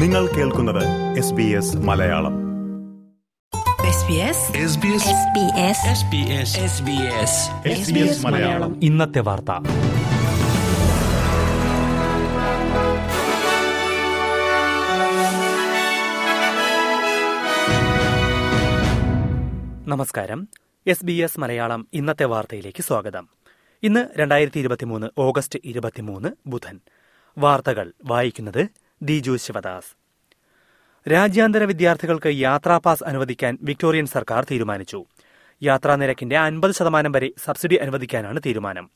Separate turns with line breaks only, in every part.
നിങ്ങൾ കേൾക്കുന്നത് S B S Malayalam. SBS Malayalam.
ഇന്നത്തെ വാർത്ത. നമസ്കാരം. എസ് ബി എസ് മലയാളം ഇന്നത്തെ വാർത്തയിലേക്ക് സ്വാഗതം. ഇന്ന് രണ്ടായിരത്തി ഇരുപത്തിമൂന്ന് ഓഗസ്റ്റ് ഇരുപത്തിമൂന്ന് ബുധൻ. വാർത്തകൾ വായിക്കുന്നത് ദിജു ശിവദാസ്. രാജ്യാന്തര വിദ്യാർത്ഥികൾക്ക് യാത്രാ പാസ് അനുവദിക്കാൻ വിക്ടോറിയൻ സർക്കാർ തീരുമാനിച്ചു. യാത്രാ നിരക്കിന്റെ അൻപത് ശതമാനം വരെ സബ്സിഡി അനുവദിക്കാനാണ് തീരുമാനം.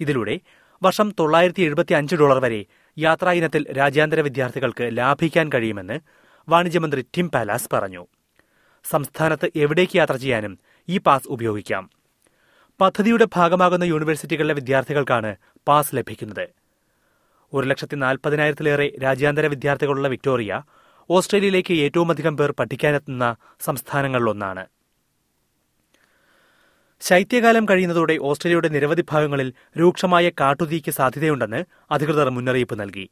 ഇതിലൂടെ വർഷം തൊള്ളായിരത്തി എഴുപത്തി അഞ്ച് ഡോളർ വരെ യാത്രാ ഇനത്തിൽ രാജ്യാന്തര വിദ്യാർത്ഥികൾക്ക് ലാഭിക്കാൻ കഴിയുമെന്ന് വാണിജ്യമന്ത്രി ടിം പാലാസ് പറഞ്ഞു. സംസ്ഥാനത്ത് എവിടേക്ക് യാത്ര ചെയ്യാനും ഈ പാസ് ഉപയോഗിക്കാം. പദ്ധതിയുടെ ഭാഗമാകുന്ന യൂണിവേഴ്സിറ്റികളിലെ വിദ്യാർത്ഥികൾക്കാണ് പാസ് ലഭിക്കുന്നത്. ഒരു ലക്ഷത്തി നാൽപ്പതിനായിരത്തിലേറെ രാജ്യാന്തര വിദ്യാർത്ഥികളുള്ള വിക്ടോറിയ ഓസ്ട്രേലിയയിലേക്ക് ഏറ്റവുമധികം പേർ പഠിക്കാനെത്തുന്ന സംസ്ഥാനങ്ങളിലൊന്നാണ്. ശൈത്യകാലം കഴിയുന്നതോടെ ഓസ്ട്രേലിയയുടെ നിരവധി ഭാഗങ്ങളിൽ രൂക്ഷമായ കാട്ടുതീക്ക് സാധ്യതയുണ്ടെന്ന് അധികൃതർ മുന്നറിയിപ്പ് നൽകി.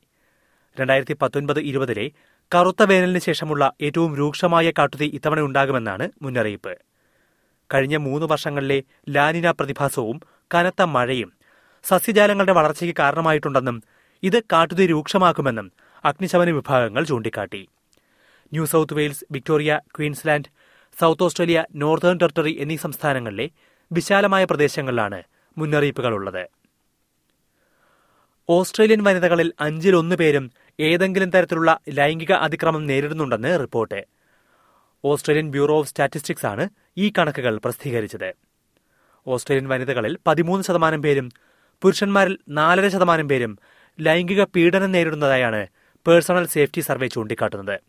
രണ്ടായിരത്തി പത്തൊൻപത് ഇരുപതിലെ കറുത്ത വേനലിന് ശേഷമുള്ള ഏറ്റവും രൂക്ഷമായ കാട്ടുതീ ഇത്തവണ ഉണ്ടാകുമെന്നാണ് മുന്നറിയിപ്പ്. കഴിഞ്ഞ മൂന്ന് വർഷങ്ങളിലെ ലാനിന പ്രതിഭാസവും കനത്ത മഴയും സസ്യജാലങ്ങളുടെ വളർച്ചയ്ക്ക് കാരണമായിട്ടുണ്ടെന്നും ഇത് കാട്ടുതീ രൂക്ഷമാക്കുമെന്നും അഗ്നിശമന വിഭാഗങ്ങൾ ചൂണ്ടിക്കാട്ടി. New South Wales Victoria Queensland South Australia Northern Territory എന്നീ സംസ്ഥാനങ്ങളിലെ വിശാലമായ പ്രദേശങ്ങളിലാണ് മുന്നറിയിപ്പുകളുള്ളത്. ഓസ്ട്രേലിയൻ വനിതകളിൽ അഞ്ചിലൊന്ന് പേരും ഏതെങ്കിലും തരത്തിലുള്ള ലൈംഗിക അതിക്രമം നേരിടുന്നുണ്ടെന്ന് report. Australian Bureau of Statistics ആണ് ഈ കണക്കുകൾ പ്രസിദ്ധീകരിച്ചത്. ഓസ്ട്രേലിയൻ വനിതകളിൽ പതിമൂന്ന് ശതമാനം പേരും പുരുഷന്മാരിൽ നാലര ശതമാനം പേരും ലൈംഗിക പീഡനം നേരിടുന്നതായാണ് പേഴ്സണൽ സേഫ്റ്റി സർവേ ചൂണ്ടിക്കാട്ടുന്നത്.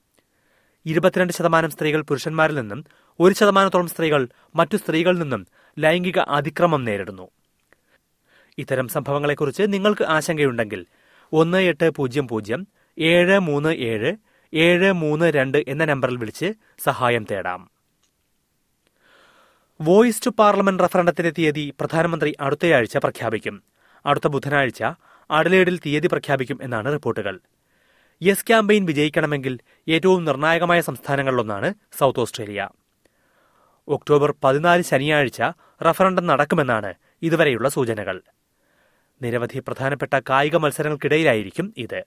ഇരുപത്തിരണ്ട് ശതമാനം സ്ത്രീകൾ പുരുഷന്മാരിൽ നിന്നും ഒരു ശതമാനത്തോളം സ്ത്രീകൾ മറ്റു സ്ത്രീകളിൽ നിന്നും ലൈംഗിക അതിക്രമം നേരിടുന്നു. ഇത്തരം സംഭവങ്ങളെക്കുറിച്ച് നിങ്ങൾക്ക് ആശങ്കയുണ്ടെങ്കിൽ ഒന്ന് എട്ട് പൂജ്യം പൂജ്യം ഏഴ് മൂന്ന് ഏഴ് ഏഴ് മൂന്ന് രണ്ട് എന്ന നമ്പറിൽ വിളിച്ച് സഹായം തേടാം. വോയിസ് ടു പാർലമെന്റ് റഫറണ്ടത്തിന്റെ തീയതി പ്രധാനമന്ത്രി അടുത്തയാഴ്ച പ്രഖ്യാപിക്കും. അടുത്ത ബുധനാഴ്ച അഡലേഡിൽ തീയതി പ്രഖ്യാപിക്കും എന്നാണ് റിപ്പോർട്ടുകൾ. യെസ് ക്യാമ്പയിൻ വിജയിക്കണമെങ്കിൽ ഏറ്റവും നിർണായകമായ സംസ്ഥാനങ്ങളിലൊന്നാണ് സൗത്ത് ഓസ്ട്രേലിയ. ഒക്ടോബർ പതിനാല് ശനിയാഴ്ച റഫറണ്ടം നടക്കുമെന്നാണ് ഇതുവരെയുള്ള സൂചനകൾ. നിരവധി പ്രധാനപ്പെട്ട കായിക മത്സരങ്ങൾക്കിടയിലായിരിക്കും ഇത്.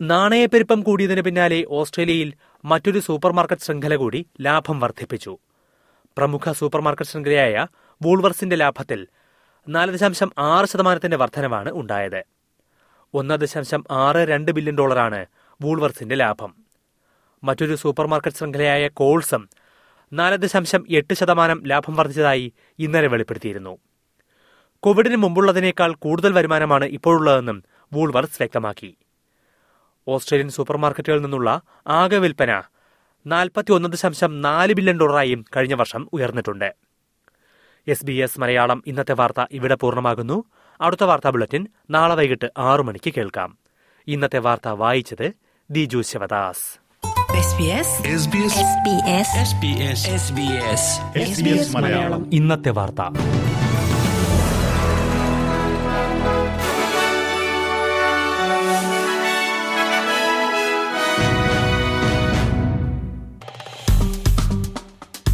നാണയപ്പെരുപ്പം കൂടിയതിന് പിന്നാലെ ഓസ്ട്രേലിയയിൽ മറ്റൊരു സൂപ്പർമാർക്കറ്റ് ശൃംഖല കൂടി ലാഭം വർദ്ധിപ്പിച്ചു. പ്രമുഖ സൂപ്പർമാർക്കറ്റ് ശൃംഖലയായ വൂൾവർസിന്റെ ലാഭത്തിൽ നാല് ദശാംശം ആറ് ശതമാനത്തിന്റെ വർധനവാണ് ഉണ്ടായത്. ഒന്ന് ദശാംശം ആറ് രണ്ട് ബില്യൺ ഡോളറാണ് വൂൾവർസിന്റെ ലാഭം. മറ്റൊരു സൂപ്പർമാർക്കറ്റ് ശൃംഖലയായ കോൾസം നാല് ദശാംശം എട്ട് ശതമാനം ലാഭം വർദ്ധിച്ചതായി ഇന്നലെ വെളിപ്പെടുത്തിയിരുന്നു. കോവിഡിന് മുമ്പുള്ളതിനേക്കാൾ കൂടുതൽ വരുമാനമാണ് ഇപ്പോഴുള്ളതെന്നും വൂൾവർസ് വ്യക്തമാക്കി. ഓസ്ട്രേലിയൻ സൂപ്പർമാർക്കറ്റുകളിൽ നിന്നുള്ള ആകെ വിൽപ്പന നാൽപ്പത്തി ഒന്ന് ദശാംശം നാല് ബില്യൺ ഡോളറായും കഴിഞ്ഞ വർഷം ഉയർന്നിട്ടുണ്ട്. എസ് ബി എസ് മലയാളം ഇന്നത്തെ വാർത്ത ഇവിടെ പൂർണമാകുന്നു. അടുത്ത വാർത്താ ബുള്ളറ്റിൻ നാളെ വൈകിട്ട് ആറു മണിക്ക് കേൾക്കാം. ഇന്നത്തെ വാർത്ത വായിച്ചത് ദിജു ശിവദാസ്.
SBS മലയാളം.
ഇന്നത്തെ വാർത്ത.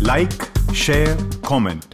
Like share comment